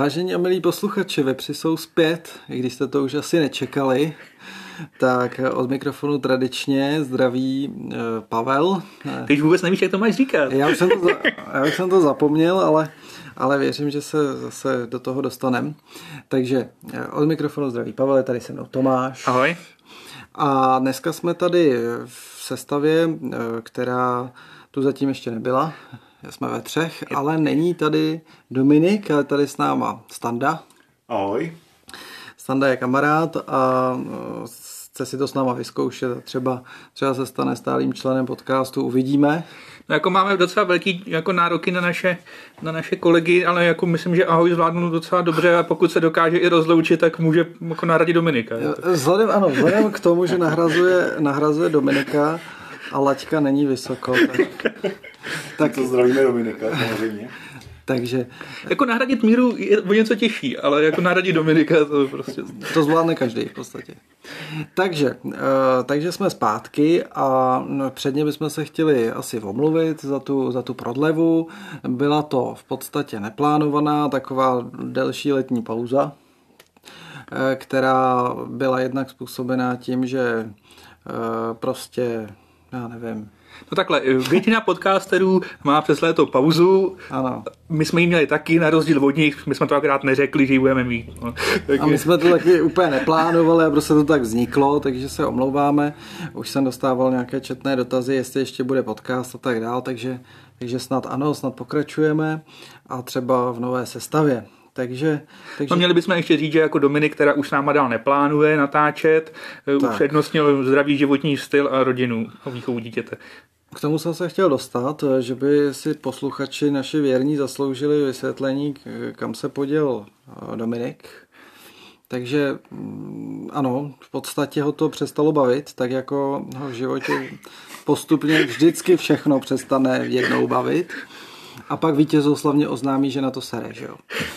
Vážení a milí posluchači, vepři jsou zpět, i když jste to už asi nečekali. Tak od mikrofonu tradičně zdraví uh, Pavel. Ty už vůbec nevíš, jak to máš říkat. Já už jsem to, za, já už jsem to zapomněl, ale, ale věřím, že se zase do toho dostanem. Takže eh, od mikrofonu zdraví Pavel, je tady se mnou Tomáš. Ahoj. A dneska jsme tady v sestavě, eh, která tu zatím ještě nebyla. Jsme ve třech, ale není tady Dominik, ale tady s náma Standa. Ahoj. Standa je kamarád a eh, chce si to s náma vyzkoušet. Třeba, třeba se stane stálým členem podcastu, uvidíme. No jako máme docela velký jako nároky na naše, na naše kolegy, ale jako myslím, že Ahoj zvládnu docela dobře a pokud se dokáže i rozloučit, tak může jako nahradit Dominika. Vzhledem, ano, vzhledem k tomu, že nahrazuje, nahrazuje Dominika a laťka není vysoko, tak, tak to zdravíme Dominika samozřejmě. Takže... Jako nahradit míru je o něco těžší, ale jako nahradit Dominika to prostě... To zvládne každý v podstatě. Takže, uh, takže jsme zpátky a no, předně bychom se chtěli asi omluvit za tu, za tu prodlevu. Byla to v podstatě neplánovaná taková delší letní pauza, uh, která byla jednak způsobená tím, že uh, prostě, já nevím, No takhle, většina podcasterů má přes léto pauzu. Ano. My jsme ji měli taky, na rozdíl od nich, my jsme to akorát neřekli, že ji budeme mít. No. Tak a my jsme to taky úplně neplánovali a prostě to tak vzniklo, takže se omlouváme. Už jsem dostával nějaké četné dotazy, jestli ještě bude podcast a tak dál, takže, takže snad ano, snad pokračujeme a třeba v nové sestavě. Takže, takže... No měli bychom ještě říct, že jako Dominik, která už s náma dál neplánuje natáčet, tak. upřednostnil zdravý životní styl a rodinu a výchovu dítěte. K tomu jsem se chtěl dostat, že by si posluchači naši věrní zasloužili vysvětlení, kam se poděl eh, Dominik. Takže mm, ano, v podstatě ho to přestalo bavit, tak jako ho v životě postupně vždycky všechno přestane jednou bavit a pak vítězou slavně oznámí, že na to sere, že jo.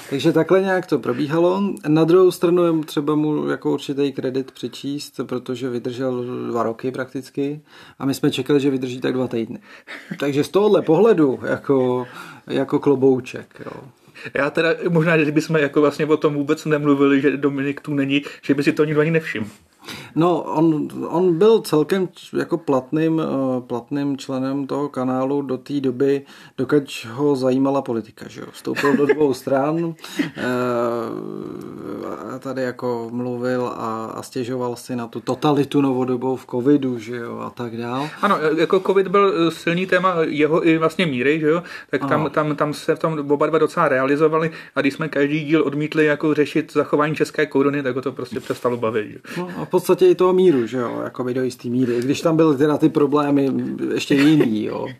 Takže takhle nějak to probíhalo. Na druhou stranu třeba mu jako určitý kredit přičíst, protože vydržel dva roky prakticky a my jsme čekali, že vydrží tak dva týdny. Takže z tohohle pohledu jako, jako klobouček, jo. Já teda možná, že bychom jako vlastně o tom vůbec nemluvili, že Dominik tu není, že by si to nikdo ani nevšiml. No, on, on byl celkem jako platným, eh, platným členem toho kanálu do té doby, dokud ho zajímala politika, že jo. Vstoupil do dvou stran, eh, tady jako mluvil a, a stěžoval si na tu totalitu novodobou v covidu, že jo, a tak dál. Ano, jako covid byl silný téma jeho i vlastně míry, že jo, tak tam, tam, tam se v tom oba dva docela realizovali a když jsme každý díl odmítli jako řešit zachování české koruny, tak ho to prostě přestalo bavit. Že? No a podstatě i toho míru, že jo, jako by do jistý míry, když tam byly teda ty problémy ještě jiný, jo.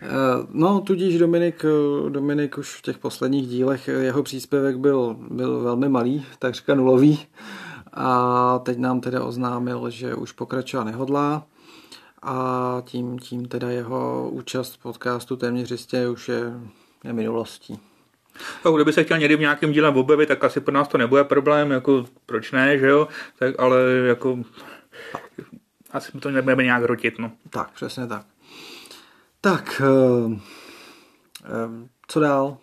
Eh, no, tudíž Dominik, eh, Dominik už v těch posledních dílech, jeho příspěvek byl, byl velmi malý, takřka nulový a teď nám teda oznámil, že už pokračovat nehodlá a tím, tím teda jeho účast v podcastu téměř jistě už je, je minulostí. Tak kdyby se chtěl někdy v nějakém díle objevit, tak asi pro nás to nebude problém, jako proč ne, že jo, tak ale jako asi to nebudeme nějak rotit, no. Tak, přesně tak. Tak, uh, uh, co dál?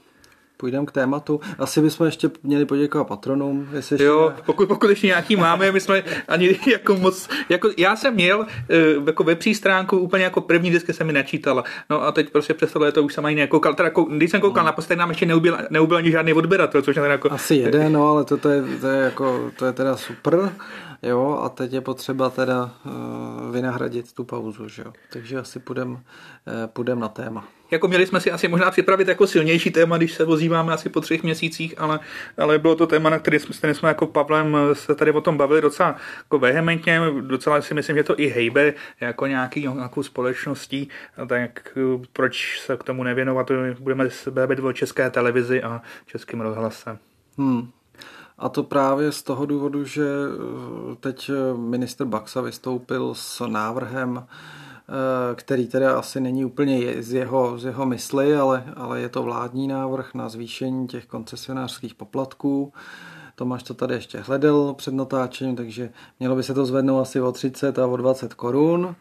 Půjdeme k tématu. Asi bychom ještě měli poděkovat patronům. Jestli jo, ještě... pokud, pokud ještě nějaký máme, my jsme ani jako moc, jako já jsem měl eh, jako webří stránku úplně jako první vždycky se mi načítala. No a teď prostě přes to už jsem ani nekoukal. Teda, když jsem koukal, no. naposledy nám ještě neubil, neubil ani žádný odběratel, což je jako... Asi jeden, no, ale to, to, je, to, je jako, to je teda super. Jo, a teď je potřeba teda uh, vynahradit tu pauzu, že jo. Takže asi půjdem, uh, půjdem na téma. Jako měli jsme si asi možná připravit jako silnější téma, když se vozíváme asi po třech měsících, ale, ale bylo to téma, na který jsme, jsme jako Pavlem se tady o tom bavili docela jako vehementně, docela si myslím, že to i hejbe jako nějaký, nějakou společností, tak proč se k tomu nevěnovat, budeme se bavit o české televizi a českým rozhlase. Hmm. A to právě z toho důvodu, že eh, teď minister Baxa vystoupil s návrhem, eh, který teda asi není úplně z jeho, z jeho mysli, ale, ale je to vládní návrh na zvýšení těch koncesionářských poplatků. Tomáš to tady ještě hledal před natáčením, takže mělo by se to zvednout asi o 30 a o 20 korun.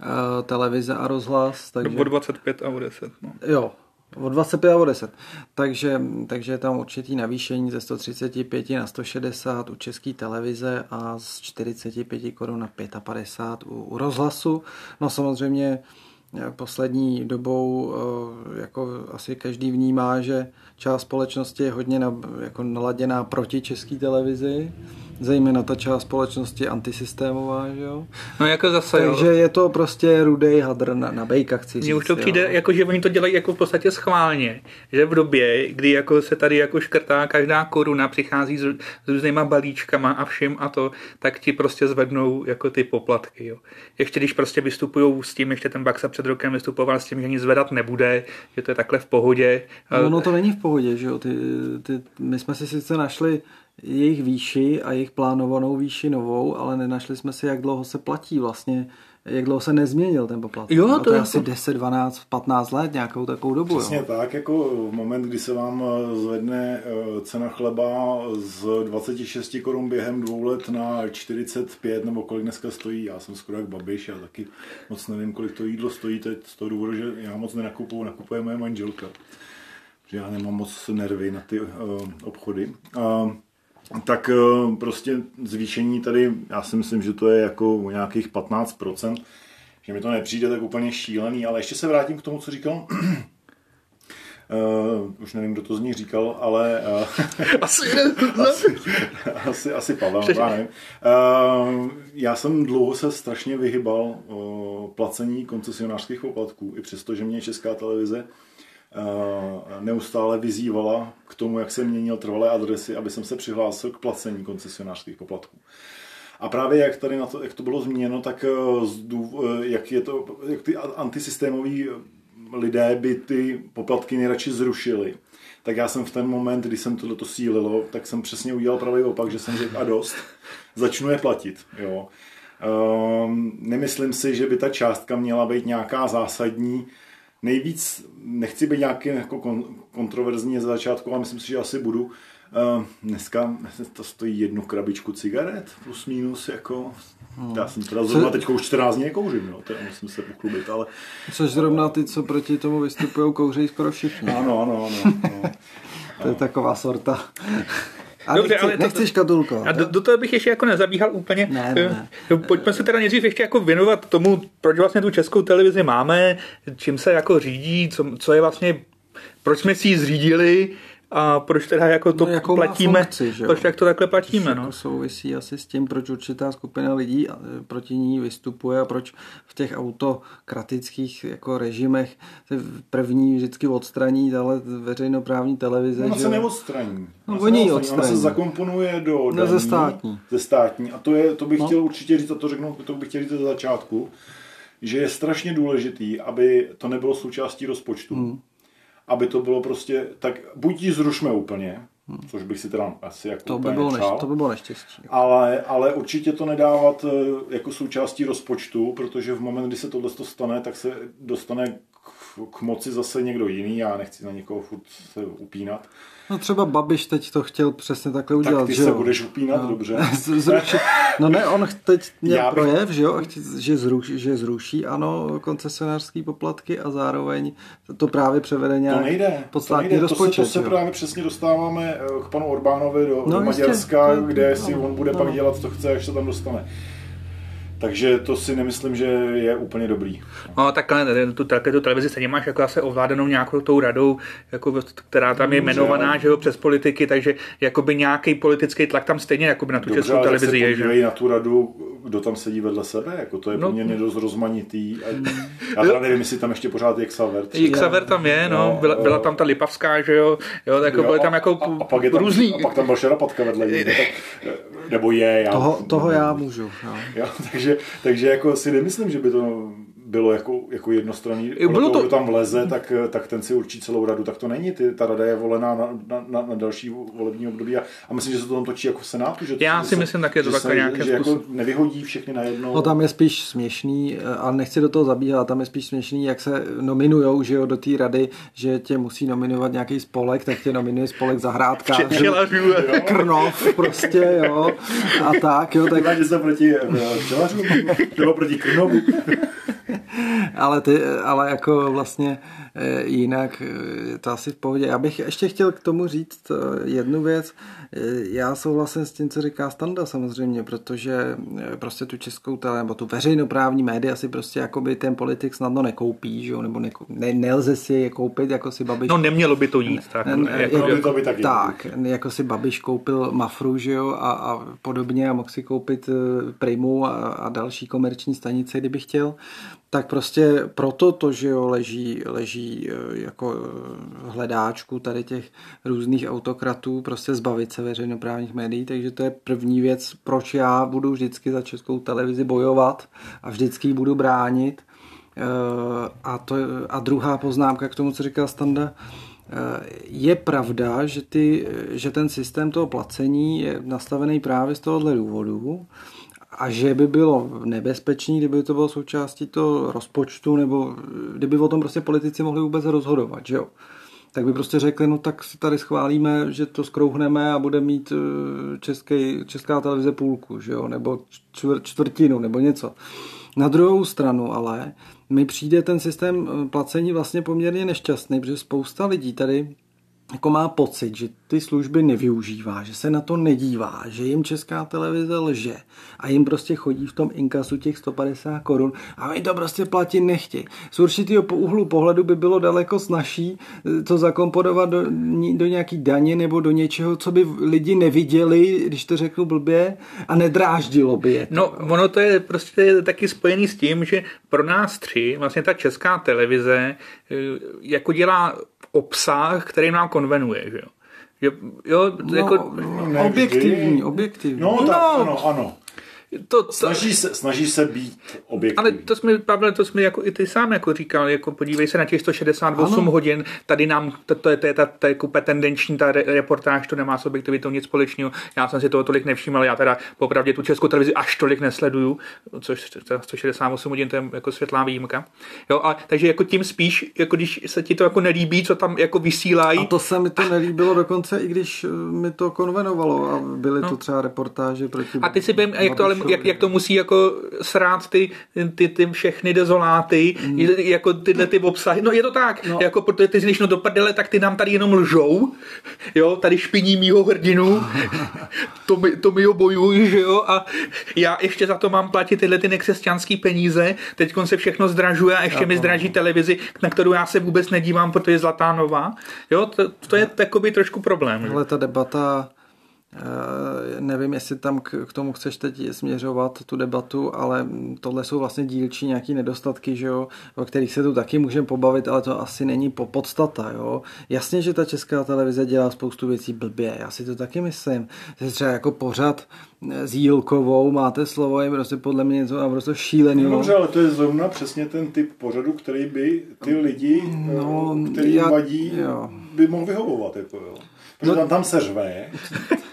Eh, televize a rozhlas. Takže... O 25 a o 10. No. Jo, O 25 a o 10. Takže, takže je tam určitý navýšení ze 135 na 160 u české televize a z 45 korun na 55 u, u rozhlasu. No samozřejmě poslední dobou eh, jako asi každý vnímá, že část společnosti je hodně na, jako naladěná proti české televizi zejména ta část společnosti antisystémová, že jo? No jako zase, Takže jo. je to prostě rudej hadr na, na bejka, chci Mně už to přijde, jo. jako, že oni to dělají jako v podstatě schválně, že v době, kdy jako se tady jako škrtá každá koruna, přichází s, s různýma balíčkama a vším a to, tak ti prostě zvednou jako ty poplatky, jo. Ještě když prostě vystupují s tím, ještě ten Baxa před rokem vystupoval s tím, že nic zvedat nebude, že to je takhle v pohodě. No, no to není v pohodě, že jo. Ty, ty, my jsme si sice našli jejich výši a jejich plánovanou výši novou, ale nenašli jsme si, jak dlouho se platí vlastně, jak dlouho se nezměnil ten poplatek. Jo, to, to je jako... asi 10, 12, 15 let, nějakou takovou dobu. Přesně jo. tak, jako v moment, kdy se vám eh, zvedne eh, cena chleba z 26 korun během dvou let na 45, nebo kolik dneska stojí, já jsem skoro jak babiš, já taky moc nevím, kolik to jídlo stojí teď z toho důvodu, že já moc nenakupuju, nakupuje moje manželka. Že já nemám moc nervy na ty uh, obchody. Uh, tak prostě zvýšení tady, já si myslím, že to je jako nějakých 15%, že mi to nepřijde tak úplně šílený, ale ještě se vrátím k tomu, co říkal. Uh, už nevím, kdo to z nich říkal, ale... Uh, asi, asi, asi, asi Pavel, já nevím. Uh, já jsem dlouho se strašně vyhybal uh, placení koncesionářských poplatků, i přesto, že mě Česká televize neustále vyzývala k tomu, jak se měnil trvalé adresy, aby jsem se přihlásil k placení koncesionářských poplatků. A právě jak tady na to, jak to bylo zmíněno, tak jak je to, jak ty antisystémoví lidé by ty poplatky nejradši zrušili, tak já jsem v ten moment, kdy jsem tohleto sílilo, tak jsem přesně udělal pravý opak, že jsem řekl a dost, začnu je platit. Jo. Um, nemyslím si, že by ta částka měla být nějaká zásadní, nejvíc, nechci být nějaký jako kontroverzní za začátku, ale myslím si, že asi budu. Uh, dneska to stojí jednu krabičku cigaret, plus minus, jako Hmm. Já jsem teda zrovna teď už 14 dní nekouřím, jo, teda musím se pochlubit, ale... Což zrovna ty, co proti tomu vystupují, kouří skoro všichni. Ano, ano, ano. ano. to je taková sorta. A Dobře, nechci, ale to, nechci škatulko. A do, do toho bych ještě jako nezabíhal úplně. Ne, ne, ne. Pojďme se teda nejdřív ještě jako věnovat tomu, proč vlastně tu českou televizi máme, čím se jako řídí, co, co je vlastně, proč jsme si ji zřídili, a proč teda jako to no, platíme, funkci, že proč tak to takhle platíme. No. Jako souvisí asi s tím, proč určitá skupina lidí e, proti ní vystupuje a proč v těch autokratických jako režimech se první vždycky odstraní ale veřejnoprávní televize. No, se neodstraní. No, oni odstraní. Ona se zakomponuje do no, daní, ze státní. Ze státní. A to, je, to bych no. chtěl určitě říct, a to řeknu, to bych chtěl říct ze začátku, že je strašně důležitý, aby to nebylo součástí rozpočtu. Hmm aby to bylo prostě, tak buď ji zrušme úplně, hmm. což bych si teda asi jako to by, bylo neš, to by bylo neštěstí. Ale, ale určitě to nedávat eh, jako součástí rozpočtu, protože v moment, kdy se tohle stane, tak se dostane k, k moci zase někdo jiný, já nechci na někoho furt se upínat. No třeba Babiš teď to chtěl přesně takhle udělat, tak ty že se jo? budeš upínat, no. dobře. Zrušit. No ne, on teď měl Já projev, že jo, že zruší, že zruší, ano, koncesionářský poplatky a zároveň to právě převede nějak to nejde, pod státní to nejde. rozpočet. To se, to se právě přesně dostáváme eh, k panu Orbánovi do, no, do Maďarska, jistě, kde no, si on bude no. pak dělat, co chce, až se tam dostane. Takže to si nemyslím, že je úplně dobrý. No takhle, tu, takhle tu televizi stejně máš jako asi ovládanou nějakou tou radou, jako, která tam je jmenovaná, že jo, přes politiky, takže jakoby nějaký politický tlak tam stejně jakoby na tu Dobře, českou televizi je. Že? na tu radu, kdo tam sedí vedle sebe, jako to je no. poměrně dost rozmanitý. A já teda nevím, jestli tam ještě pořád je Xavert. Xavert tam je, no, byla, byla tam ta Lipavská, že jo, jo, tak jako byly tam jako a, a pak je tam, různý. A pak tam byl Šarapatka vedle ní, nebo je. Já, toho, toho já můžu. Jo. Jo, takže, takže jako si nemyslím, že by to bylo jako, jako jednostranný. Bylo to... Kdo tam vleze, tak, tak ten si určí celou radu. Tak to není. Ty, ta rada je volená na, na, na, na další volební období. A, a myslím, že se to tam točí jako v Senátu. Že, Já si se, myslím také, že, to nějaké že jako nevyhodí všechny najednou. No tam je spíš směšný, a nechci do toho zabíhat, tam je spíš směšný, jak se nominujou že jo, do té rady, že tě musí nominovat nějaký spolek, tak tě nominuje spolek Zahrádka. Krnov prostě, jo. A tak, jo. Tak... Že se proti včelařům nebo proti Krnovu. ale, ty, ale jako vlastně jinak eh, to asi v pohodě. Já bych ještě chtěl k tomu říct jednu věc. Já souhlasím s tím, co říká Standa samozřejmě, protože prostě tu českou tele, nebo tu veřejnoprávní média si prostě jakoby ten politik snadno nekoupí, že jo? nebo nekou, ne, nelze si je koupit, jako si Babiš... No nemělo by to jít. Tak, ne, jako, jako, by to by taky tak jako si Babiš koupil Mafru, že jo, a, a podobně a mohl si koupit Primu a, a další komerční stanice, kdyby chtěl tak prostě proto to, že jo, leží, leží e, jako e, hledáčku tady těch různých autokratů, prostě zbavit se veřejnoprávních médií, takže to je první věc, proč já budu vždycky za českou televizi bojovat a vždycky ji budu bránit. E, a, to, a druhá poznámka k tomu, co říkal Standa, je pravda, že, ty, že ten systém toho placení je nastavený právě z tohohle důvodu, a že by bylo nebezpečné, kdyby to bylo součástí toho rozpočtu, nebo kdyby o tom prostě politici mohli vůbec rozhodovat, že jo. Tak by prostě řekli, no tak si tady schválíme, že to skrouhneme a bude mít eh, český, česká televize půlku, že jo, nebo čtvr, čtvrtinu, nebo něco. Na druhou stranu ale mi přijde ten systém eh, placení vlastně poměrně nešťastný, protože spousta lidí tady jako má pocit, že ty služby nevyužívá, že se na to nedívá, že jim česká televize lže a jim prostě chodí v tom inkasu těch 150 korun a oni to prostě platit nechtějí. Z určitého úhlu pohledu by bylo daleko snažší eh, to zakomponovat do, do nějaký daně nebo do něčeho, co by lidi neviděli, když to řeknu blbě, a nedráždilo by je. To. No, ono to je prostě taky spojený s tím, že pro nás tři vlastně ta česká televize eh, jako dělá obsah, který nám konvenuje, že jo. Že, jo, no, jako... No, objektivní, objektivní. No, tak, no, ano, ano. To, to, snaží, se, snaží se být objektivní. Ale to jsme, Pavel, to jsme jako i ty sám jako říkal, jako podívej se na těch 168 ano. hodin, tady nám, to, to, je, to je ta, ta jako tendenční ta re, reportáž, to nemá s objektivitou nic společného. Já jsem si toho tolik nevšiml, já teda popravdě tu českou televizi až tolik nesleduju, což 168 hodin to je jako světlá výjimka. Jo, a, takže jako tím spíš, jako když se ti to jako nelíbí, co tam jako vysílají. A to se mi to nelíbilo dokonce, i když eh, mi to konvenovalo a byly no. to třeba reportáže proti... A ty si bym, jak to ale jak, jak to musí jako srát ty, ty, ty všechny dezoláty, mm. jako tyhle ty obsahy. No je to tak, no. jako protože ty když no do prdele, tak ty nám tady jenom lžou, jo, tady špiní mýho hrdinu, to, mi, to mi ho bojují, že jo, a já ještě za to mám platit tyhle ty nekřesťanský peníze, teď se všechno zdražuje a ještě mi zdraží televizi, na kterou já se vůbec nedívám, protože je zlatá nová. Jo, to, to je takový trošku problém. Ale ta debata nevím, jestli tam k tomu chceš teď směřovat tu debatu, ale tohle jsou vlastně dílčí nějaký nedostatky, že jo, o kterých se tu taky můžeme pobavit, ale to asi není po podstata. Jo. Jasně, že ta česká televize dělá spoustu věcí blbě, já si to taky myslím. Že třeba jako pořad eh, s Jílkovou, máte slovo, je prostě podle mě něco naprosto šíleného. No, dobře, ale to je zrovna přesně ten typ pořadu, který by ty lidi, no, eh, který já, vadí, jo. by mohl vyhovovat. Jako, jo. Protože no, tam, tam se řve,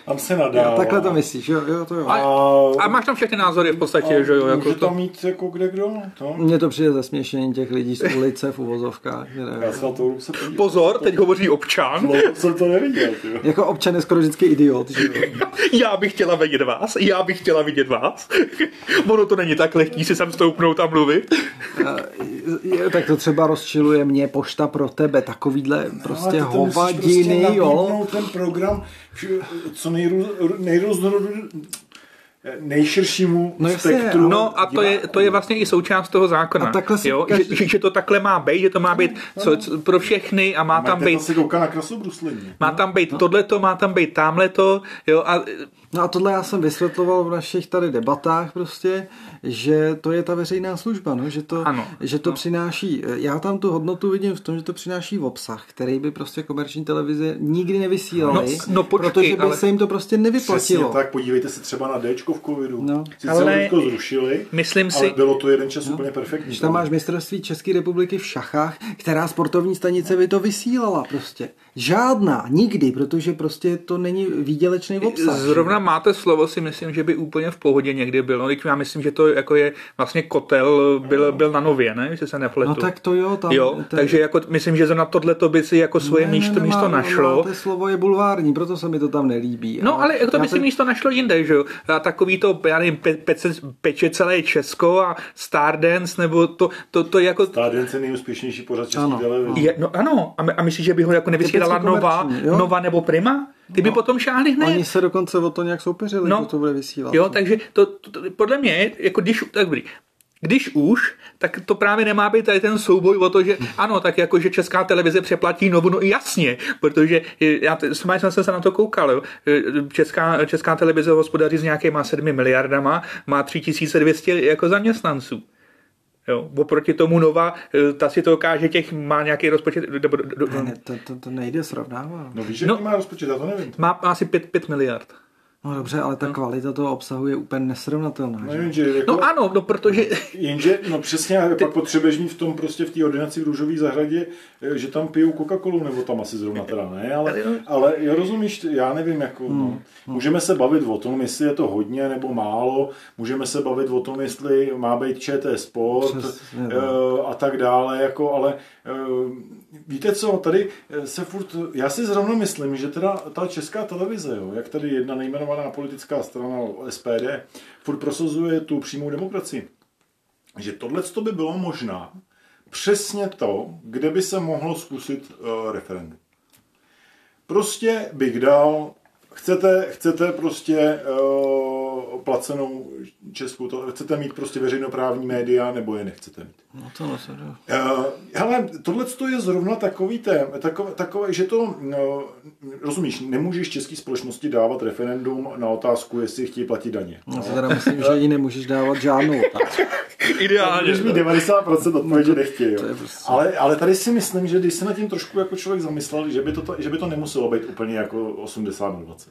tam se nadává. Jo, takhle to myslíš, jo, jo to jo. A, a máš tam všechny názory v podstatě, a že jo? Jako může to... tam mít jako kde kdo. To? Mně to přijde zasměšení těch lidí z ulice v uvozovkách. Já se to se Pozor, teď hovoří občan. No, jsem to neviděl. Tyjo. Jako občan je skoro vždycky idiot. Že jo? já bych chtěla vidět vás, já bych chtěla vidět vás. ono to není tak lehký si sem stoupnout a mluvit. tak to třeba rozčiluje mě pošta pro tebe, takovýhle no, prostě no, hovadiny, prostě jo. Ten program co nejrůz, nejširšímu no spektru. No a to je, to je vlastně i součást toho zákona. A si jo? Každý... Že, že, to takhle má být, že to má být co, co, pro všechny a má tam být... Se na krasobruslení. Má tam být no. tohleto, má tam být tamhleto, jo, a No a tohle já jsem vysvětloval v našich tady debatách prostě, že to je ta veřejná služba, no, že to, ano, že to no. přináší, já tam tu hodnotu vidím v tom, že to přináší v obsah, který by prostě komerční televize nikdy nevysílali, no, no počkej, protože by ale... se jim to prostě nevyplatilo. Přesně tak, podívejte se třeba na Dčko v covidu. No. Sice ale... to zrušili, myslím si... ale bylo to jeden čas no. úplně perfektní. Když tam máš mistrovství České republiky v šachách, která sportovní stanice by to vysílala prostě. Žádná, nikdy, protože prostě to není výdělečný obsah. Zrovna máte slovo, si myslím, že by úplně v pohodě někdy bylo. No, já myslím, že to jako je vlastně kotel byl, byl na nově, ne? Že se nepletu. No tak to jo. Tam, jo ten... takže jako myslím, že na tohle to by si jako svoje ne, místo, ne, místo našlo. To slovo je bulvární, proto se mi to tam nelíbí. No ale to by si to... místo našlo jinde, že jo? A tak takový to, já nevím, pe, peče, peče celé Česko a Stardance, nebo to, to, to je jako... Stardance je nejúspěšnější pořad český Ano. televize. Je, no ano, a, my- a myslíš, že by ho jako nevysílala Nova, jo. Nova nebo Prima? Ty by potom šáhli hned. Oni se dokonce o to nějak soupeřili, No. no. to bude vysílat. Jo, takže to, to, to podle mě, jako když, tak dobrý, když už, tak to právě nemá být tady ten souboj o to, že ano, tak jako, že česká televize přeplatí novu, no jasně, protože já Majsem jsem se na to koukal, jo. Eh, Česká, česká televize hospodaří s nějakýma 7 miliardama, má 3200 jako zaměstnanců. Jo, oproti tomu Nova, eh, ta si to dokáže těch, má nějaký rozpočet, nebo, do, do, Ne, ne, to, to, to nejde srovnávat. No víš, No. jaký má rozpočet, já to nevím. má asi 5, 5 miliard. No dobře, ale ta kvalita toho obsahu je úplně nesrovnatelná. No, že? jenže, jako, No ano, no protože jenže, no přesně, ale pak potřebuješ mít v tom prostě v té ordinaci v růžové zahradě, eh, že tam pijou Coca-Colu, nebo tam asi zrovna teda ne, ale, ale jo, rozumíš, já nevím, jako, no. můžeme se bavit o tom, jestli je to hodně nebo málo, můžeme se bavit o tom, jestli má být ČT Sport Přesně, eh, no. a tak dále, jako, ale eh, víte co, tady eh, se furt, já si zrovna myslím, že teda ta česká televize, jo, jak tady jedna nejmenovaná politická strana SPD, furt prosazuje tu přímou demokracii že tohle by bylo možná přesně to, kde by se mohlo zkusit uh, referendum. Prostě bych dal, chcete, chcete prostě uh, placenou českou, to, chcete mít prostě veřejnoprávní média, nebo je nechcete mít. No to no, to, Uh, hele, tohle je zrovna takový tém, takové, takové, že to, no, rozumíš, nemůžeš české společnosti dávat referendum na otázku, jestli chtějí platit daně. já si teda myslím, že ji nemůžeš dávat žádnou. ideálně. Když mi 90% odpovědi nechtějí. Jo. to je prostě- Ale, ale tady si myslím, že když se nad tím trošku jako člověk zamyslel, že by to, že by to nemuselo být úplně jako 80 na 20.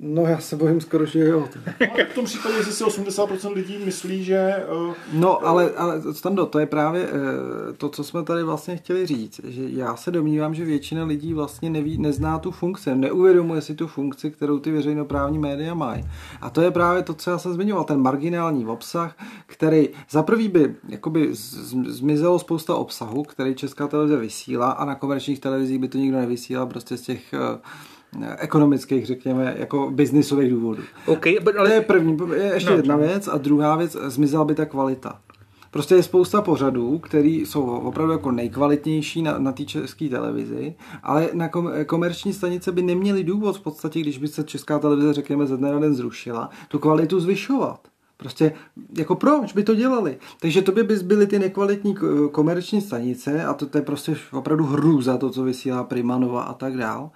No já se bojím skoro, že jo. No, ale v tom případě, jestli si 80% lidí myslí, že... Uh, No, ale, ale Stando, to je právě eh, to, co jsme tady vlastně chtěli říct, že já se domnívám, že většina lidí vlastně neví, nezná tu funkci, neuvědomuje si tu funkci, kterou ty veřejnoprávní média mají. A to je právě to, co já jsem zmiňoval, ten marginální obsah, který za prvý by jakoby zmizelo spousta obsahu, který Česká televize vysílá a na komerčních televizích by to nikdo nevysílal prostě z těch eh, ekonomických, řekněme, jako biznisových důvodů. OK, but- To je ale první, je ještě No. jedna věc a druhá věc, zmizela by ta kvalita. Prostě je spousta pořadů, které jsou opravdu jako nejkvalitnější na, na té české televizi, ale na kom, komerční stanice by neměli důvod v podstatě, když by se česká televize, řekněme, ze dne na den zrušila, tu kvalitu zvyšovat. Prostě jako proč by to dělali? Takže to by by zbyly ty nekvalitní komerční stanice a to, to je prostě opravdu hrůza, to, co vysílá Primanova a tak dál.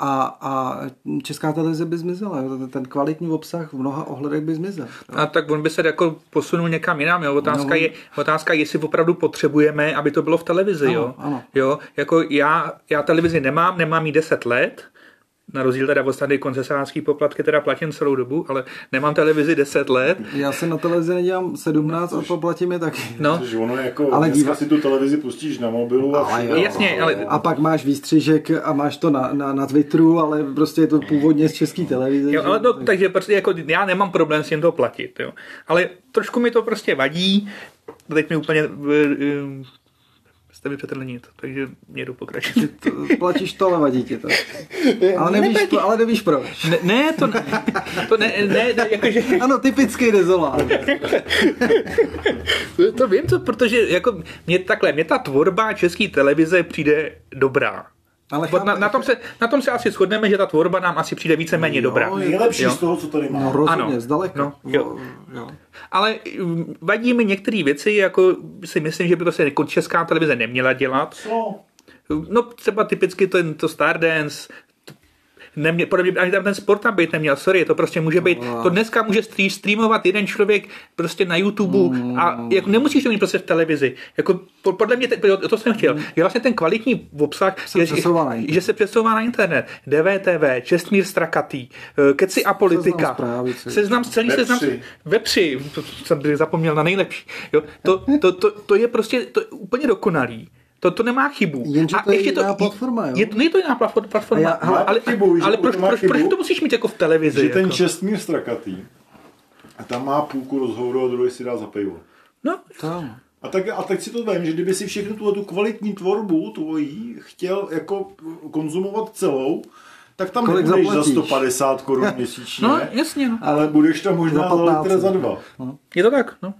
A, a česká televize by zmizela. jo. Ten- kvalitní obsah v mnoha ohledech by zmizel. a tak on by se jako posunul někam jinam, jo. Otázka, No. je, otázka je, jestli opravdu potřebujeme, aby to bylo v televizi, Ano, jo. ano. Jo, jako já, já televizi nemám, nemám jí 10 let, na rozdíl teda od ostatní koncesářský poplatky teda platím celou dobu, ale nemám televizi 10 let. Já se na televizi nedělám 17 a poplatím je taky. No, Což ono jako, Ale díva- si tu televizi pustíš na mobilu a Ale všude. jo. jasně, ale A pak máš výstřižek a máš to na, na, na Twitteru, ale prostě je to původně z české televize. Jo, ale no, takže prostě jako já nemám problém s tím to platit, jo. Ale trošku mi to prostě vadí, teď mi úplně jste nic, takže jedu pokračovat. To, platíš to, ale vadí ti to. Ale nevíš, pro, ale nevíš proč. Ne, ne, to ne, to ne, ne, ne jakože, Ano, typický dezolát. to vím, to, protože jako mě takhle, mě ta tvorba české televize přijde dobrá. Ale Bo Na, na, tom se, na tom se asi shodneme, že ta tvorba nám asi přijde víceméně dobrá. Nejlepší Jo. z toho, co tady No máme. rozhodně, Ano. zdaleka. No, jo. jo. Ale mm, vadí mi některé věci, jako si myslím, že by to se jako česká televize neměla dělat. Co? No třeba typicky ten, to Stardance, nemě, podle mě ani tam ten sport tam být neměl, sorry, to prostě může být, to dneska může stream, streamovat jeden člověk prostě na YouTube a jako nemusíš to mít prostě v televizi. Jako po- podle mě, te, to jsem chtěl, je vlastně ten kvalitní obsah, Se je, internet. že se přesouvá na internet. DVTV, Čestmír Strakatý, eh, Keci a politika, seznam, celý seznam, tři. Web3, to jsem zapomněl na nejlepší. Jo, to, to, to, to, je prostě to je úplně dokonalý. To, to nemá chybu. Jenže to je jiná platforma, jo? Je, to, není to jiná platform- platforma, A já- ale, ale, chybu, ale to proč, proč, chybu. proč, to musíš mít jako v televizi? Že ten jako? Čestmír Strakatý a tam má půlku rozhovoru a druhý si dá za pivo. No, To. A tak, a tak si to vím, že kdyby si všechnu tu, tu kvalitní tvorbu tvojí chtěl jako konzumovat celou, Tak tam Kolik nebudeš za zaplatíš? 150 korun měsíčně, No, jasně, no. ale budeš tam možná Za za 15. litr za dva. Je to tak, no.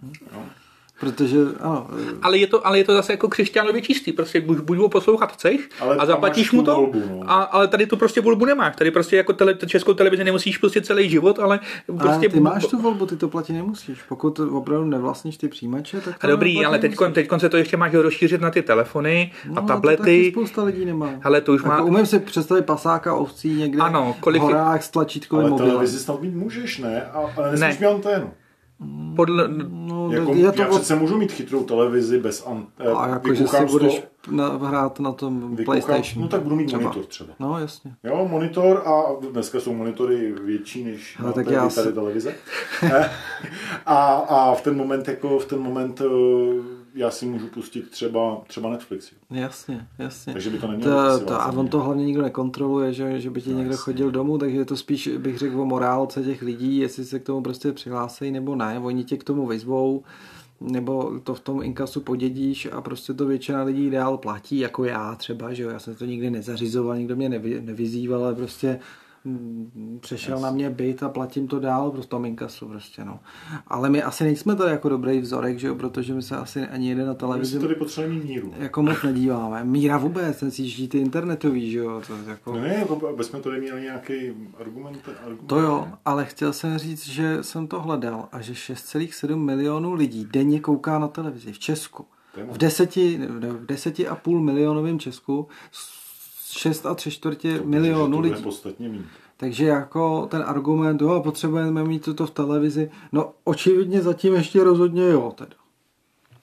Protože, ano, Ale je to, ale je to zase jako křesťanově čistý, prostě buď, buď ho poslouchat chceš Ale a zaplatíš mu to, volbu, no. a, ale tady tu prostě volbu nemáš. Tady prostě jako tele, českou televizi nemusíš pustit celý život, ale ale prostě... ty máš tu volbu, ty to platit nemusíš. Pokud opravdu nevlastníš ty přijímače, tak to A dobrý, ale teď, teď se to ještě máš rozšířit na ty telefony a No, To taky tablety. spousta lidí nemá. Ale to už má- Jako umím si představit pasáka ovcí někde Ano, kolik- v horách s tlačítkovým Ale mobilem. televizi snad mít můžeš, ne? A, ale nesmíš Ne. mít anténu. Podle, No, Jako, je to já přece můžu mít chytrou televizi bez an, eh, a jako, že si budeš na, hrát na tom vykuchám- PlayStation. No tak budu mít třeba. monitor třeba. No, jasně. Jo, monitor a dneska jsou monitory větší než na tak tady, já tady si- televize. a, a v ten moment, jako v ten moment eh, já si můžu pustit třeba, třeba Netflix. Jasně, jasně. Takže by to nemělo To, to, a on to hlavně nikdo nekontroluje, že, že by ti No, někdo jasně. chodil domů, takže je to spíš, bych řekl, o morálce těch lidí, jestli se k tomu prostě přihlásí nebo ne. Oni tě k tomu vyzvou, nebo to v tom inkasu podědíš a prostě to většina lidí dál platí, jako já třeba, že jo, já jsem to nikdy nezařizoval, nikdo mě nevy, nevyzýval, ale prostě přešel na mě byt a platím to dál prostě tom inkasu prostě, no. Ale my asi nejsme tady jako dobrý vzorek, že jo, protože my se asi ani jeden na My televizi si tady potřebujeme míru. jako moc nedíváme. Míra vůbec, ten si jíždí ty internetový, že jo, to jako... No ne, jako, aby jsme tady měli nějaký argument. argument To jo, ale chtěl jsem říct, že jsem to hledal a že 6,7 milionů lidí denně kouká na televizi v Česku. V deseti, v deseti a půl milionovém Česku 6 a tři čtvrtě milionů to lidí. podstatně mít. Takže jako ten argument, jo, potřebujeme mít toto v televizi, no očividně zatím ještě rozhodně jo, teda.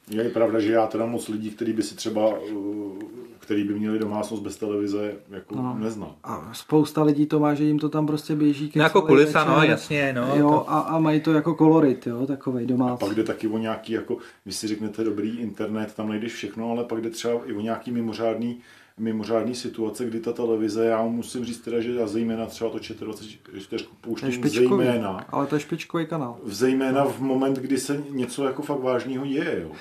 Je pravda, že já teda moc lidí, kteří by si třeba, uh, který by měli domácnost bez televize, jako no. neznám. A spousta lidí to má, že jim to tam prostě běží. ke Jako kulisa, no, jasně, no, Jo, to- a, a mají to jako kolorit, jo, takovej A domácí. pak jde taky o nějaký, jako, vy si řeknete dobrý internet, tam najdeš všechno, ale pak jde třeba i o nějaký mimořádný, mimořádný situace, kdy ta televize, já musím říct teda, že já zejména třeba to ČT24 To je pouštím špičkový, zejména, ale to je špičkový kanál. zejména v moment, kdy se něco jako fakt vážného děje, jo.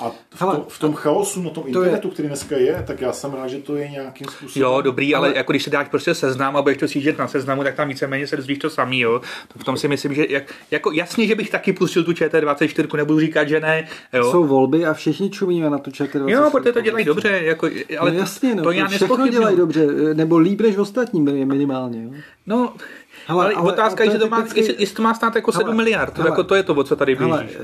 A v, Hele, to, v tom chaosu na tom je- internetu, který dneska je, tak já jsem rád, že to je nějakým způsobem. Jo, dobrý, ale, Ale- jako když si dáš prostě seznam a budeš to sjíždět na seznamu, tak tam víceméně se dozvíš to samý, jo. To v tom si myslím, že jak, jako jasně, že bych taky pustil tu ČT24, nebudu říkat, že ne, jo. Jsou volby a všichni čumíme na tu ČT24. Jo, protože to dělají dobře, jako, ale no jasně, no, to já všechno dělají dobře, nebo líp než ostatní minimálně. Jo. No, Hele, ale, ale- otázka je, to že je to má, typický- jestli, jestli to má stát jako 7 Hele, miliard, to, hele. jako to je to, o co tady Ale běžíš.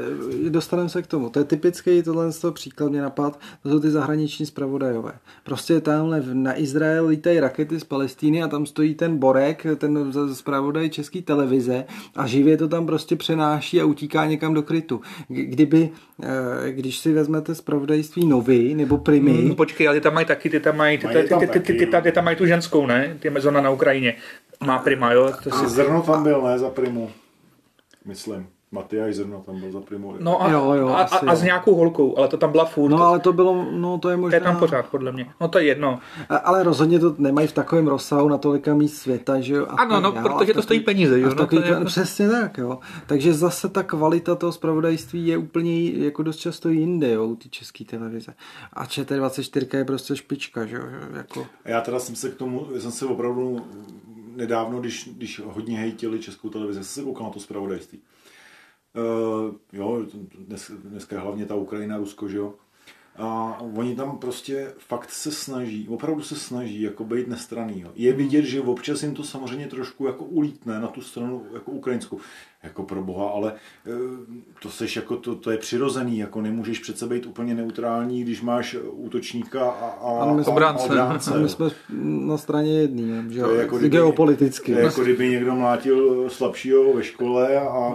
Dostaneme se k tomu. To je typický tohle z toho příklad mě napad, to jsou ty zahraniční zpravodajové. Prostě tamhle v- na Izrael lítají rakety z Palestíny a tam stojí ten Borek, ten zpravodaj české televize a živě to tam prostě přenáší a utíká někam do krytu. Kdyby, eh, když si vezmete zpravodajství nový nebo primy, Hmm, počkej, ale ty tam mají taky, ty tam mají, ty, Mají ty, tam ty, ty, ty, taky, ty, no. ty tam mají tu ženskou, ne? Ty mezona na Ukrajině. Má prima, jo? To si... A Zrno tam byl, ne, za primu. Myslím. Matyáš Zrno tam byl za primu. No a, Jo, jo, a, a, asi a, s jo. nějakou holkou, ale to tam byla furt. no ale to bylo, no to je to možná... je tam pořád, podle mě. No to je jedno. A- Ale rozhodně to nemají v takovém rozsahu na tolika míst světa, že jo? A Ano, no, dál. protože A to stojí peníze, jo, A no, takový, to je- Přesně tak, jo. Takže zase ta kvalita toho zpravodajství je úplně jako dost často jinde, jo, u té české televize. A ČT24 je prostě špička, že jo, jako... Já teda jsem se k tomu, já jsem se opravdu nedávno, když, když hodně hejtili českou televizi, jsem se koukal na to zpravodajství. Uh, jo, dnes, dneska hlavně ta Ukrajina, Rusko, že jo. A oni tam prostě fakt se snaží, opravdu se snaží jako být nestraný. Jo. Je vidět, že občas jim to samozřejmě trošku jako ulítne na tu stranu jako ukrajinskou. Jako pro boha, ale eh, to seš jako to, to je přirozený, jako nemůžeš přece být úplně neutrální, když máš útočníka a, a, Ale my jsme- a Obránce. obránce. A my jsme na straně jedný, jo, že To je jo, jako kdyby- geopoliticky. To je jako kdyby někdo mlátil slabšího ve škole a...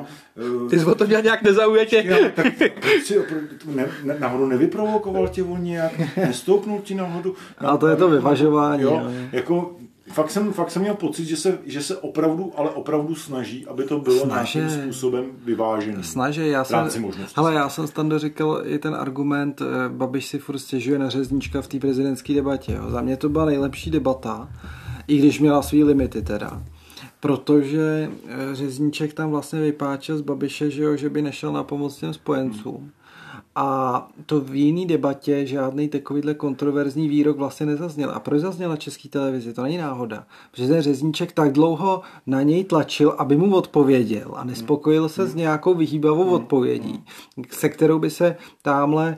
eh, Ty jsi o to měl nějak nezaujatě. Jo, tak proč si opravdu ne, ne, náhodou nevyprovokoval tě on nějak, nestoupnul ti náhodou. A to je to vyvažování, Jo, jo. jako, fakt jsem, fakt jsem měl pocit, že se, že se opravdu, ale opravdu snaží, aby to bylo Snaží. nějakým způsobem vyvážené. Snaží, já jsem, hele, já jsem Stando říkal i ten argument, eh, Babiš si furt stěžuje na řeznička v té prezidentské debatě. Jo. Za mě to byla nejlepší debata, i když měla svý limity teda. Protože eh, řezníček tam vlastně vypáčel z Babiše, že, jo, že by nešel na pomoc těm spojencům. A to v jiný debatě žádný takovýhle kontroverzní výrok vlastně nezazněl. A proč zazněl na české televizi? To není náhoda. Protože ten řezníček tak dlouho na něj tlačil, aby mu odpověděl a nespokojil se s nějakou vyhýbavou odpovědí, se kterou by se tamhle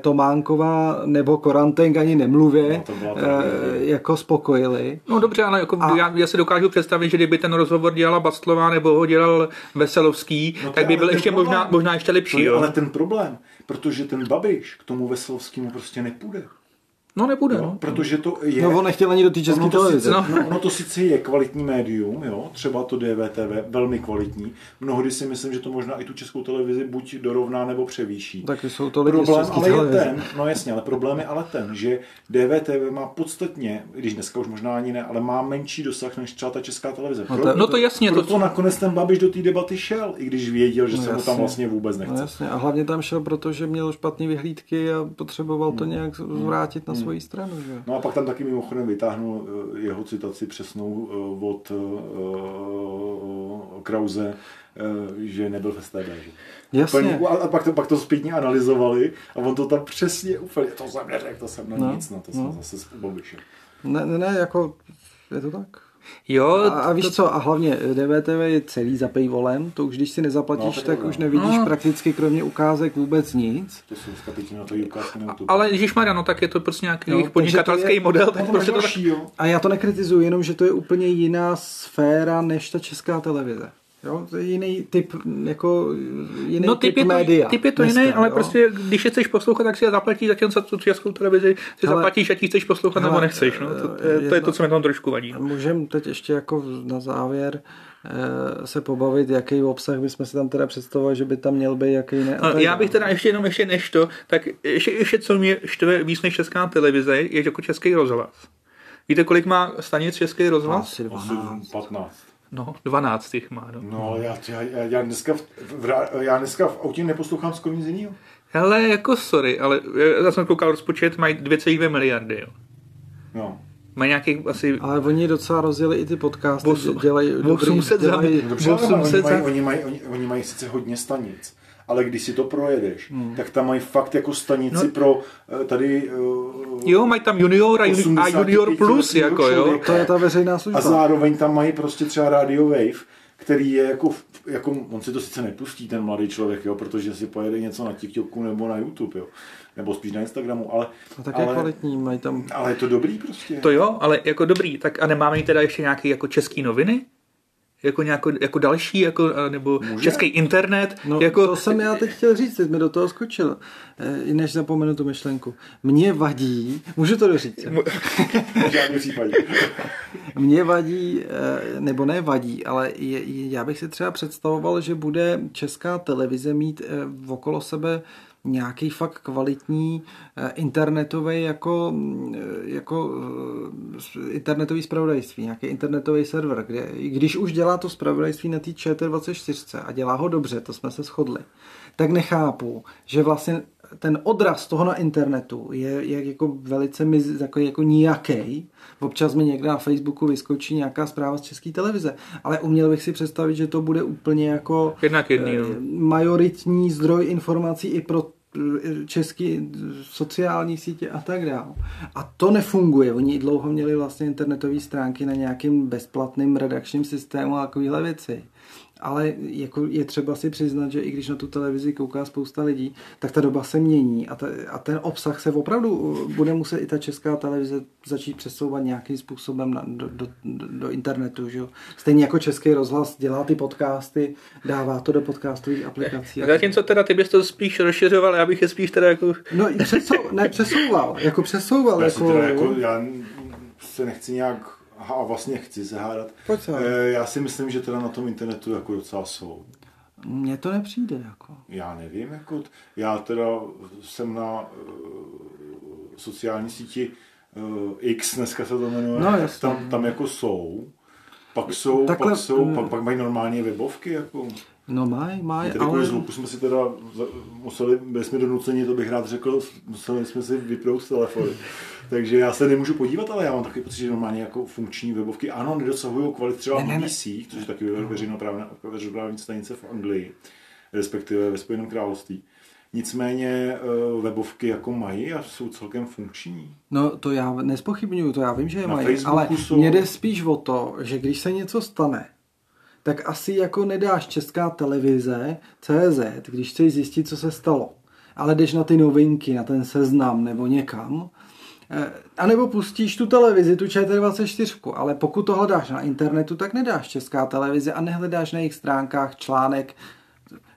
Tománková nebo Koranteng ani nemluvě No, to eh, jako spokojili. No dobře, ale jako A- já, já, si dokážu představit, že kdyby ten rozhovor dělala Bastlová nebo ho dělal Veselovský, No to tak by byl ještě problém. možná, možná ještě To lepší. je Jo? ale ten problém, protože ten Babiš k tomu Veselovskému prostě nepůjde. No nebude, Jo? no. Protože to je... No on nechtěl ani do té české to, televize. sice, No. no. ono to sice je kvalitní médium, jo, třeba to DVTV, velmi kvalitní. Mnohdy si myslím, že to možná i tu českou televizi buď dorovná nebo převýší. Taky jsou to lidi Problém ale je ten, no jasně, ale problém je ale ten, že DVTV má podstatně, i když dneska už možná ani ne, ale má menší dosah než třeba ta česká televize. No Pro- to- No to jasně, to, proto nakonec ten Babiš do té debaty šel, i když věděl, že No se mu tam vlastně vůbec No nechce. jasně, a hlavně tam šel, protože měl špatné vyhlídky a potřeboval to nějak zvrátit na svoji stranu. Že? No a pak tam taky mimochodem vytáhnul eh, jeho citaci přesnou eh, od uh, Krause, eh, že nebyl v STB. Že? Jasně. Úplně, a, pak, to, pak to zpětně analyzovali a on to tam přesně úplně, to jsem neřekl, to jsem na No, nic, no, to no. jsem zase s. Ne, ne, ne, jako je to tak. Jo, A, a víš co, a hlavně DVTV je celý za paywallem, to už když si nezaplatíš, No, no, to tak už nevidíš No. prakticky kromě ukázek vůbec nic. To jsou na to ukázky na YouTube. ale Ježíš no tak je to prostě nějaký Jo, takže podnikatelský to je- model, no, tak to prostě to tak... A já to nekritizuji, jenom že to je úplně jiná sféra než ta česká televize. Jo, to je jiný typ, jako jiný No typ, typ je, to, média. typ je to dneska, jiný, ale jo. prostě když je chceš poslouchat, tak si je zaplatíš, zatímco tu českou televizi si Hele, zaplatíš, ať ji chceš poslouchat nebo hele, nechceš. No. To, to, je- je, to je to, co mi tam trošku vadí. No. Můžeme teď ještě jako na závěr eh, se pobavit, jaký obsah bychom si tam teda představovali, že by tam měl být, jaký ne. a tak já bych teda ještě jenom ještě než to, tak ještě, ještě co mě štve víc než česká televize, je jako český rozhlas. Víte, kolik má stanic český rozhlas? Asi 12. 8, 15. No, 12 jich má. No. No, já, já, já, dneska v, v, já dneska v autě neposlouchám skoro nic jiného. Hele, jako sorry, ale já jsem koukal rozpočet, mají 2,2 miliardy. Jo. No. Mají nějakých asi Ale oni docela rozjeli i ty podcasty, Osm- dělají dobrý, 800 za- dělají, No Dobře, ale oni 800 mají, oni, mají, oni, oni mají sice hodně stanic, ale když si to projedeš, hmm. tak tam mají fakt jako stanici No. no. pro eh, tady uh, Jo, mají tam junior a, juni- a junior plus, jako jo. to je ta veřejná a služba. zároveň tam mají prostě třeba Radio Wave, který je jako, jako, on si to sice nepustí ten mladý člověk, jo, protože si pojede něco na TikToku nebo na YouTube, jo, nebo spíš na Instagramu, ale, A tak je ale, kvalitní, mají tam... ale je to dobrý prostě. To jo, ale jako dobrý, tak a nemáme teda ještě nějaké jako české noviny? Jako, nějako, jako další, jako, a nebo Může. český internet? No, jako, to jsem já teď chtěl říct, teď mi do toho skočil, eh, než zapomenu tu myšlenku. Mně vadí, můžu to doříct. Mně vadí, eh, nebo ne vadí, ale je, já bych si třeba představoval, že bude česká televize mít eh, okolo sebe nějaký fakt kvalitní eh, internetový jako, mm, eh, jako eh, internetový spravodajství, nějaký internetový server, kde když už dělá to spravodajství na té ČT24 a dělá ho dobře, to jsme se shodli, tak nechápu, že vlastně ten odraz toho na internetu je, je jako velice miz, jako, jako nijaký. Občas mi někde na Facebooku vyskočí nějaká zpráva z české televize, ale uměl bych si představit, že to bude úplně jako Jednak jedný, no. eh, majoritní zdroj informací i pro český sociální sítě a tak dále. A to nefunguje. Oni dlouho měli vlastně internetové stránky na nějakým bezplatným redakčním systému a takovéhle věci. Ale jako je třeba si přiznat, že i když na tu televizi kouká spousta lidí, tak ta doba se mění a, ta, a ten obsah se opravdu uh, bude muset i ta česká televize začít přesouvat nějakým způsobem na, do, do, do internetu. Že jo? Stejně jako český rozhlas dělá ty podcasty, dává to do podcastových aplikací. Zatímco teda ty bys to spíš rozšiřoval, já bych je spíš teda jako... No i přesou, ne, přesouval, jako přesouval. Já, Jako, teda jako, já se nechci nějak, aha, a vlastně chci se hádat. Pojď se. Eh, Já si myslím, že teda na tom internetu jako docela jsou. Mně to nepřijde. Jako. Já nevím, jako, t- já teda jsem na uh, sociální síti uh, X, dneska se to jmenuje, No, tak jasně. tam, tam jako jsou. Pak jsou, Takhle, pak, jsou mm. pak, pak mají normální webovky, jako. No maj, maj, ale... ale... zvuku jsme si teda museli, byli jsme donuceni, to bych rád řekl, museli jsme si vypnout telefony. Takže já se nemůžu podívat, ale já mám takový pocit, že normálně jako funkční webovky, ano, nedosahují kvalit třeba Ne, ne, ne. BBC, což je taky ve- veřejnoprávní veřejnoprávní stanice v Anglii, respektive ve Spojeném království. nicméně uh, webovky jako mají a jsou celkem funkční. No to já nespochybnuju, to já vím, že je Na mají, Facebooku ale jsou- mně jde spíš o to, že když se něco stane, tak asi jako nedáš česká televize CZ, když chceš zjistit, co se stalo. Ale jdeš na ty novinky, na ten seznam nebo někam, eh, a nebo pustíš tu televizi, tu ČT24, ale pokud to hledáš na internetu, tak nedáš česká televize a nehledáš na jejich stránkách článek,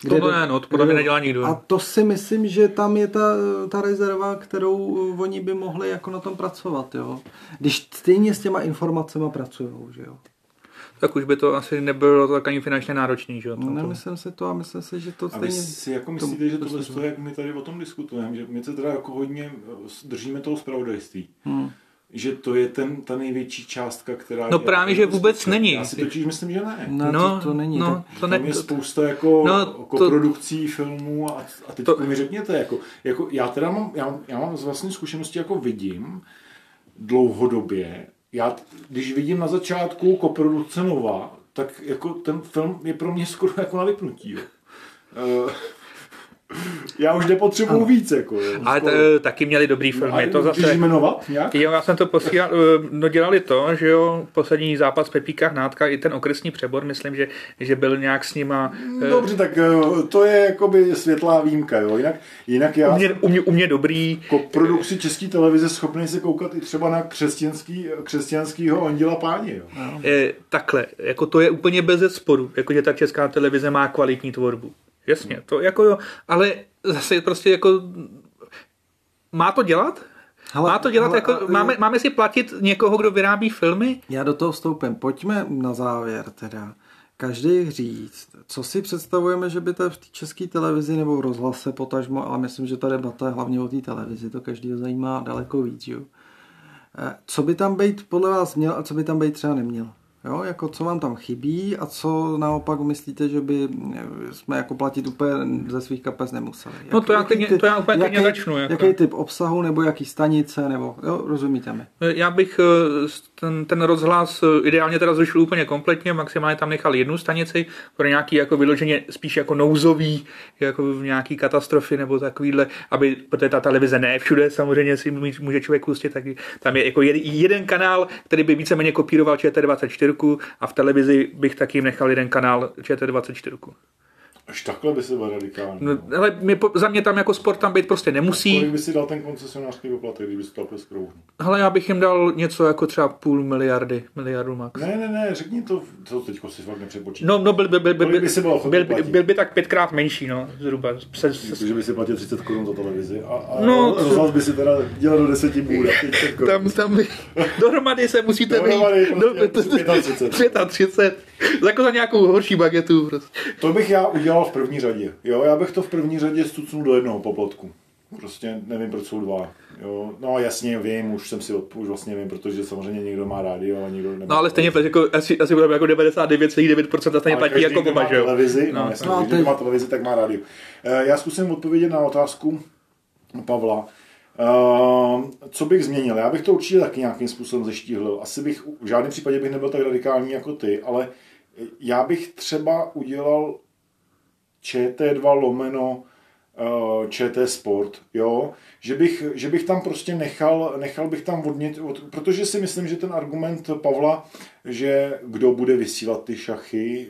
To ne, no, to podle mě kde- nedělá nikdo. A to si myslím, že tam je ta, ta rezerva, kterou oni by mohli jako na tom pracovat, jo. Když stejně s těma informacemi pracují, že jo. Tak už by to asi nebylo tak ani finančně náročný, že jo? No, to- nemyslím si to a myslím si, že to A vy stejně... si jako to- myslíte, že to tohle, služba. to, jak my tady o tom diskutujeme, že my se teda jako hodně eh, držíme toho zpravodajství, Hmm. že to je ten, ta největší částka, která No je právě, jako že vůbec prostě- není. Já si totiž myslím, že ne. No, no, to, to není. no, tak, to Tam ne, je to, spousta jako No, no, to- koprodukcí filmů a, a teď To- to, mi řekněte, jako, jako já teda mám, já, já mám z vlastní zkušenosti jako vidím dlouhodobě, já když vidím na začátku koprodukce Nova, tak jako ten film je pro mě skoro jako na vypnutí. Já už nepotřebuju víc. Jako, jo. ale t, taky měli dobrý filmy. To Můžeš zase, jmenovat nějak? Jo, já jsem to posílal, eh, no dělali to, že jo, poslední zápas v Pepíkách Nátka, i ten okresní přebor, myslím, že, že byl nějak s nima, eh, Dobře, tak eh, to je jakoby světlá výjimka, jo. Jinak, jinak já u mě, u, mě, u mě dobrý, jako produkci české televize schopný se koukat i třeba na křesťanský, křesťanskýho anděla páně. Jo. eh, takhle, jako to je úplně bez sporu, jakože ta česká televize má kvalitní tvorbu. Jasně, to jako jo, ale zase prostě jako má to dělat? Hele, má to dělat hele, jako, a- máme, máme si platit někoho, kdo vyrábí filmy? Já do toho vstoupím. Pojďme na závěr teda. Každý říct, co si představujeme, že by to v té české televizi nebo v rozhlase potažmo, ale myslím, že ta debata je hlavně o té televizi, to každého zajímá daleko víc, jo. Eh, Co by tam být podle vás měl a co by tam být třeba neměl? Jo, jako co vám tam chybí a co naopak myslíte, že by eh, jsme jako platit úplně ze svých kapes nemuseli? No to já jaký klidně- to já úplně klidně jaký, začnu, jako. Jaký typ obsahu nebo jaký stanice, nebo jo, rozumíte mi? Já bych eh, ten, ten rozhlas eh, ideálně teda zrušil úplně kompletně, maximálně tam nechal jednu stanici pro nějaký jako vyloženě spíš jako nouzový, jako v nějaký katastrofy nebo takovýhle, aby, protože ta televize ne všude samozřejmě si může člověk pustit, tak tam je jako jeden, jeden kanál, který by víceméně kopíroval ČT24 a v televizi bych taky nechal jeden kanál ČT24. Až takhle by se byl radikální. No, No, ale mě, za mě tam jako sport tam být prostě nemusí. Kolik by si dal ten koncesionářský poplatek, kdyby si to takhle skrouhnul? Ale já bych jim dal něco jako třeba půl miliardy, miliardu max. Ne, ne, ne, řekni to, to teďko si fakt nepřepočítám. No, no byl, byl, byl, Kolik by si byl ochotný byl, by tak pětkrát menší, no, zhruba. Se, se, Že by si platil 30 korun za televizi a, a No, rozhlas by si teda dělal do 10 bude. tam, tam, dohromady se musíte Dohromady vejít prostě 35. 35. Jako za nějakou horší bagetu. Prostě. To bych já udělal v první řadě. Jo, já bych to v první řadě stucnul do jednoho poplatku. Prostě nevím, proč jsou dva. Jo. No jasně, vím, už jsem si odp- už vlastně vím, protože samozřejmě někdo má rádio a někdo nemá. No ale stejně platí, jako, asi, asi budeme jako 99,9% a stejně Ale platí jako oba, že jo? televizi, no, No, jasně, no, kdo má televizi, tak má rádio. Eh, Já zkusím odpovědět na otázku Pavla. Uh, co bych změnil? Já bych to určitě taky nějakým způsobem zeštíhlil. Asi bych v žádném případě bych nebyl tak radikální jako ty, ale já bych třeba udělal ČT2 lomeno uh, ČT Sport, jo, že bych, že bych tam prostě nechal, nechal bych tam vodnit, od, protože si myslím, že ten argument Pavla, že kdo bude vysílat ty šachy,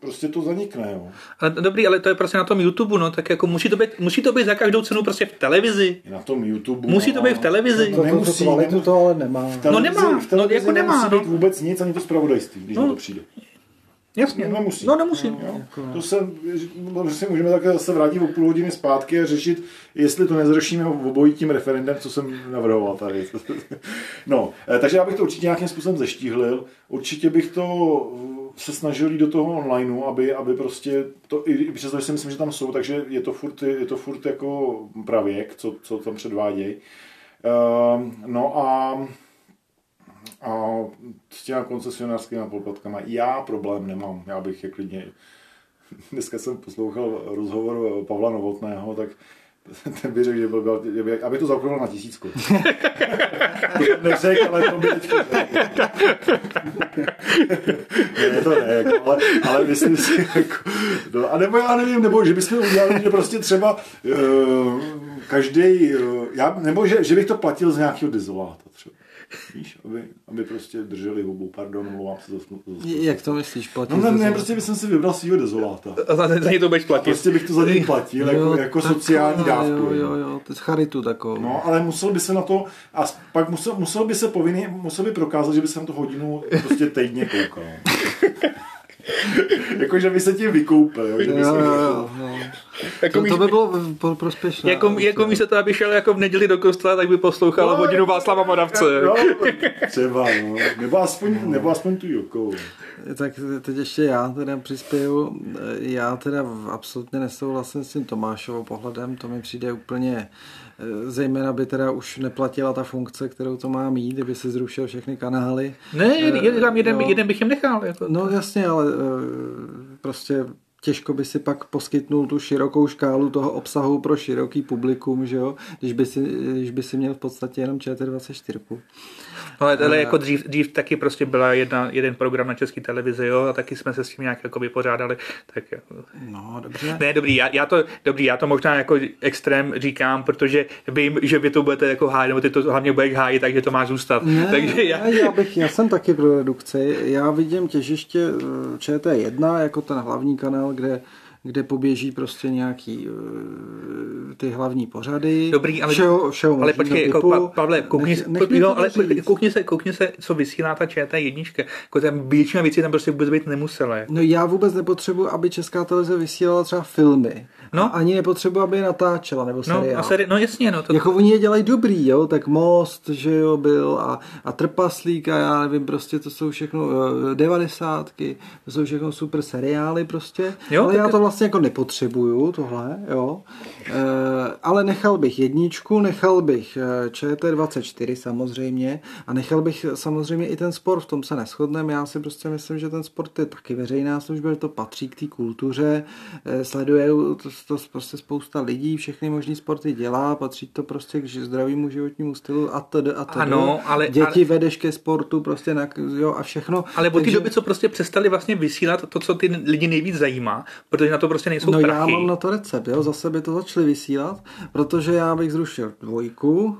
prostě to zanikne, jo. Ale dobrý, ale to je prostě na tom YouTube, no, tak jako musí to být, musí to být za každou cenu prostě v televizi. I na tom YouTube. Musí to být v televizi. No, To, nemusí, to, nemusí. to ale nemá. V televizi, nemá, v televizi no, jako nemá, nemusí no. být vůbec nic, ani to zpravodajství, když No. na to přijde. Jasně, No, nemusí. No nemusí. Jo? To se, no, si můžeme také zase vrátit o půl hodiny zpátky a řešit, jestli to nezřešíme obojí tím referendem, co jsem navrhoval tady. No, eh, takže já bych to určitě nějakým způsobem zeštíhlil. Určitě bych to se snažil jít do toho onlineu, aby, aby prostě to, i přesto, že si myslím, že tam jsou, takže je to furt, je to furt jako pravěk, co, co tam předvádějí. Ehm, no a a s těma koncesionářskými poplatkama já problém nemám. Já bych je klidně... Dneska jsem poslouchal rozhovor Pavla Novotného, tak ten by řekl, že byl, by, aby to zaokrouhlil na tisícku. Neřek, ale to by Ne, to ne, jako, ale, ale myslím si, jako, no, a nebo já nevím, nebo že bychom udělali, že prostě třeba uh, každý, uh, já, nebo že, že bych to platil z nějakého dezoláta třeba. Víš, aby, aby prostě drželi hubu, pardon, mluvám se za, za Jak to myslíš, platit? No ne, ne, prostě bych si vybral svýho dezoláta. A za, za ně to budeš platit. Prostě bych to za něj platil, jo, jako, jako sociální dávku. Jo, jo, jo, to je charitu takovou. No, ale musel by se na to, a pak musel, musel by se povinný, musel by prokázat, že by se na to hodinu prostě týdně koukal. jako, že by se tím vykoupil. Jo, že by Jo, jo, jo, jo. Jako To, to by bylo pro- prospěšné. Jako, jako místo toho, aby šel jako v neděli do kostela, tak by poslouchal No, hodinu Václava Moravce. No, třeba, no. Nebo aspoň, nebo aspoň tu Jokou. Tak teď ještě já teda přispěju. Já teda v- absolutně nesouhlasím s tím Tomášovou pohledem, to mi přijde úplně, eh, zejména by teda už neplatila ta funkce, kterou to má mít, kdyby se zrušil všechny kanály. Ne, Eh, jeden, jeden, jeden bych jim nechal. Jako. No jasně, ale eh, prostě těžko by si pak poskytnul tu širokou škálu toho obsahu pro široký publikum, že jo, když by si, když by si měl v podstatě jenom ČT24. Ale, ale jako dřív, dřív taky prostě byla jedna, jeden program na české televizi, jo, a taky jsme se s tím nějak jako vypořádali. Tak, No, dobře. ne, dobrý, já, já, to, dobrý, já to možná jako extrém říkám, protože vím, že vy to budete jako hájit, nebo ty to hlavně budeš hájit, takže to má zůstat. Ne, takže já, ne, já, bych, já jsem taky pro redukci. Já vidím těžiště eh, ČT1 jako ten hlavní kanál, kde kde poběží prostě nějaký eh, ty hlavní pořady. Dobrý, ale, všeho, všeho ale počkej, jako, pa, Pavle, koukni, Nech- se, nech jo, ale koukni se, koukni se, co vysílá ta ČT1. Jako tam většina věcí tam prostě vůbec být nemusela. No já vůbec nepotřebuji, aby Česká televize vysílala třeba filmy. No. A ani nepotřebuji, aby je natáčela nebo No, seriál. a seri- no jasně, no. To, Jako oni je dělají dobrý, jo, tak Most, že jo, byl a, a Trpaslík a já nevím, prostě to jsou všechno eh, devadesátky, to jsou všechno super seriály prostě, Jo, ale tak- já to vlastně jako nepotřebuju, tohle, jo, e, ale nechal bych jedničku, nechal bych eh, ČT24 samozřejmě a nechal bych samozřejmě i ten sport, v tom se neschodneme, já si prostě myslím, že ten sport je taky veřejná služba, že to patří k té kultuře, eh, sleduje to, to prostě spousta lidí, všechny možný sporty dělá, patří to prostě k zdravému životnímu stylu a td. a td. Ano, ale- Děti ale- vedeš ke sportu prostě na, jo, a všechno. ale od té doby, co prostě přestali vlastně vysílat to, co ty lidi nejvíc zajímá, protože na to prostě nejsou No já prachy. mám na to recept, jo, zase by to začali vysílat, protože já bych zrušil dvojku,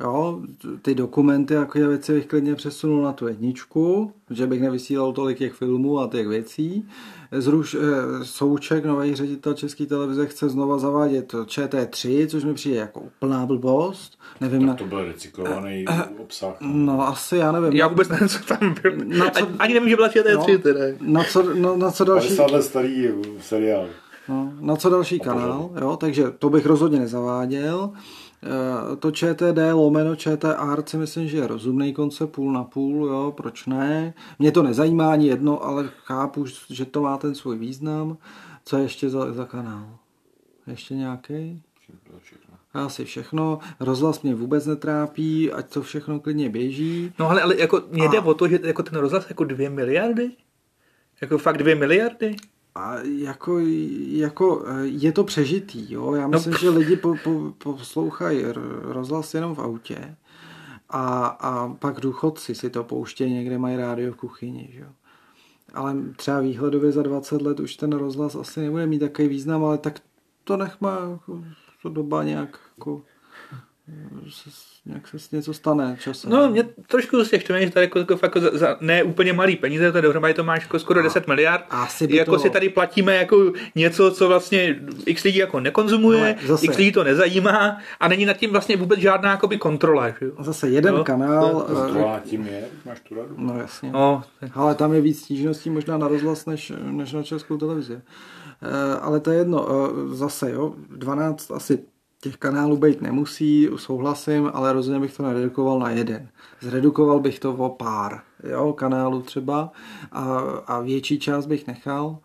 jo, ty dokumenty a takové věci bych klidně přesunul na tu jedničku, že bych nevysílal tolik těch filmů a těch věcí. Zruš, eh, Souček, nový ředitel České televize, chce znova zavádět ČT3, což mi přijde jako úplná blbost. Nevím, na, To byl recyklovaný obsah. no asi já nevím. Já vůbec nevím, co tam bylo. Na co- Ani- Ani nevím, že byla ČT3 No. teda. Na co, no, na co další? 50 let starý seriál. No, na co další kanál, jo, takže to bych rozhodně nezaváděl. Eh, To ČTD lomeno ČTR si myslím, že je rozumný koncept půl na půl, jo, proč ne. Mě to nezajímá ani jedno, ale chápu, že to má ten svůj význam. Co je ještě za, za kanál? Ještě nějaký? Asi všechno. Rozhlas mě vůbec netrápí, ať to všechno klidně běží. No ale, ale jako mě jde A- o to, že jako ten rozhlas jako dvě miliardy? Jako fakt dvě miliardy? A jako, jako eh, je to přežitý, jo. Já myslím, pff. že lidi po, po, poslouchají rozhlas jenom v autě a, a pak důchodci si to pouštějí, někde mají rádio v kuchyni, že jo. Ale třeba výhledově za 20 let už ten rozhlas asi nebude mít takový význam, ale tak to nech má, jako, to doba nějak jako, se, nějak se s něco stane časem. No, mě trošku z těch že tady jako, jako, fakt za, za, ne úplně malý peníze, to dohromady to máš jako skoro 10 miliard. asi by jako to- si tady platíme jako něco, co vlastně x lidí jako nekonzumuje, Ale zase- x lidí to nezajímá a není nad tím vlastně vůbec žádná jakoby kontrola. Že? jo? Zase jeden No, kanál, to- eh, Kontrola tím je, máš tu radu. no jasně. No, Ale tam je víc stížností možná na rozhlas než, než na českou televizi. Eh, Ale to je jedno. eh, Zase, jo, 12 asi těch kanálů být nemusí, souhlasím, ale rozhodně bych to neredukoval na jeden. Zredukoval bych to o pár jo, kanálů třeba a, a větší část bych nechal.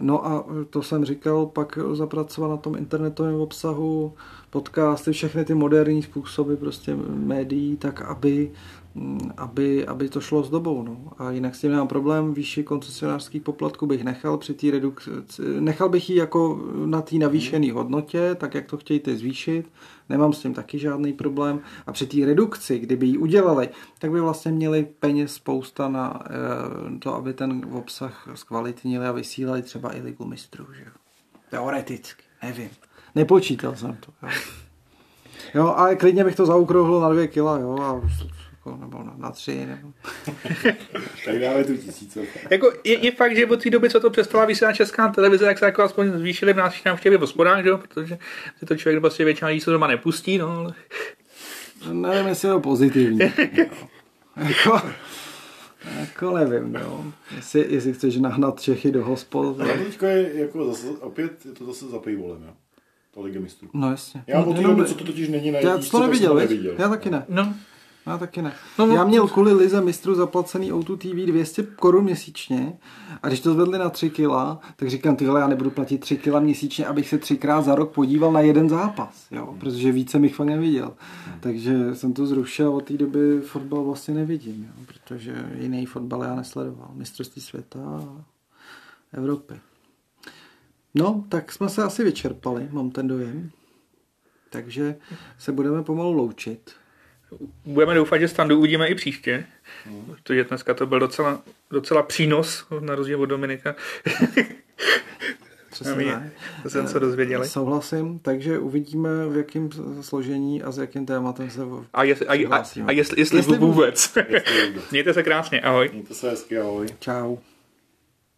No a to jsem říkal, pak zapracovat na tom internetovém obsahu, podcasty, všechny ty moderní způsoby prostě médií, tak aby aby, aby to šlo s dobou. No. A jinak s tím nemám problém, výši koncesionářských poplatků bych nechal při té redukci, nechal bych ji jako na té navýšené hodnotě, tak jak to chtějí ty zvýšit, nemám s tím taky žádný problém. A při té redukci, kdyby ji udělali, tak by vlastně měli peněz spousta na eh, to, aby ten obsah zkvalitnili a vysílali třeba i ligu mistrů. Že? Teoreticky, nevím. Nepočítal jsem to. Jo. Jo, ale klidně bych to zaukrouhlil na dvě kila, jo, a jako, nebo na, na tři, nebo... tak dáme tu tisíce. Jako je, je, fakt, že od té doby, co to přestala vysílat česká televize, tak se jako aspoň zvýšily v nás návštěvy v hospodách, jo, protože si to člověk prostě většina lidí se doma nepustí, no, ale... Nevím, jestli je to pozitivní. jako, jako nevím, no. Jestli, jestli chceš nahnat Čechy do hospod. Ale teďka je jako zase, opět je to zase za paywallem, jo. To Liga mistrů. No jasně. Já no, od té doby, co to totiž není na Já to tak neviděl, jsem to viď? neviděl. Já taky ne. No, Já taky ne. No, no. Já měl kvůli Lize mistru zaplacený O2 TV 200 korun měsíčně a když to zvedli na 3 kila, tak říkám, ty vole, já nebudu platit 3 kila měsíčně, abych se třikrát za rok podíval na jeden zápas, jo, protože více bych fakt neviděl. Takže jsem to zrušil a od té doby fotbal vlastně nevidím, jo, protože jiný fotbal já nesledoval. Mistrovství světa a Evropy. No, tak jsme se asi vyčerpali, mám ten dojem. Takže se budeme pomalu loučit. Budeme doufat, že standu uvidíme i příště, protože dneska to byl docela, docela přínos, na rozdíl od Dominika. Přesně. To jsem se dozvěděli. Souhlasím, takže uvidíme, v jakém složení a s jakým tématem se v- A, jest, a, a, a jestli, jestli, Jestli vůbec. Jestli vůbec. Mějte se krásně, ahoj. Mějte se hezky, ahoj. Čau.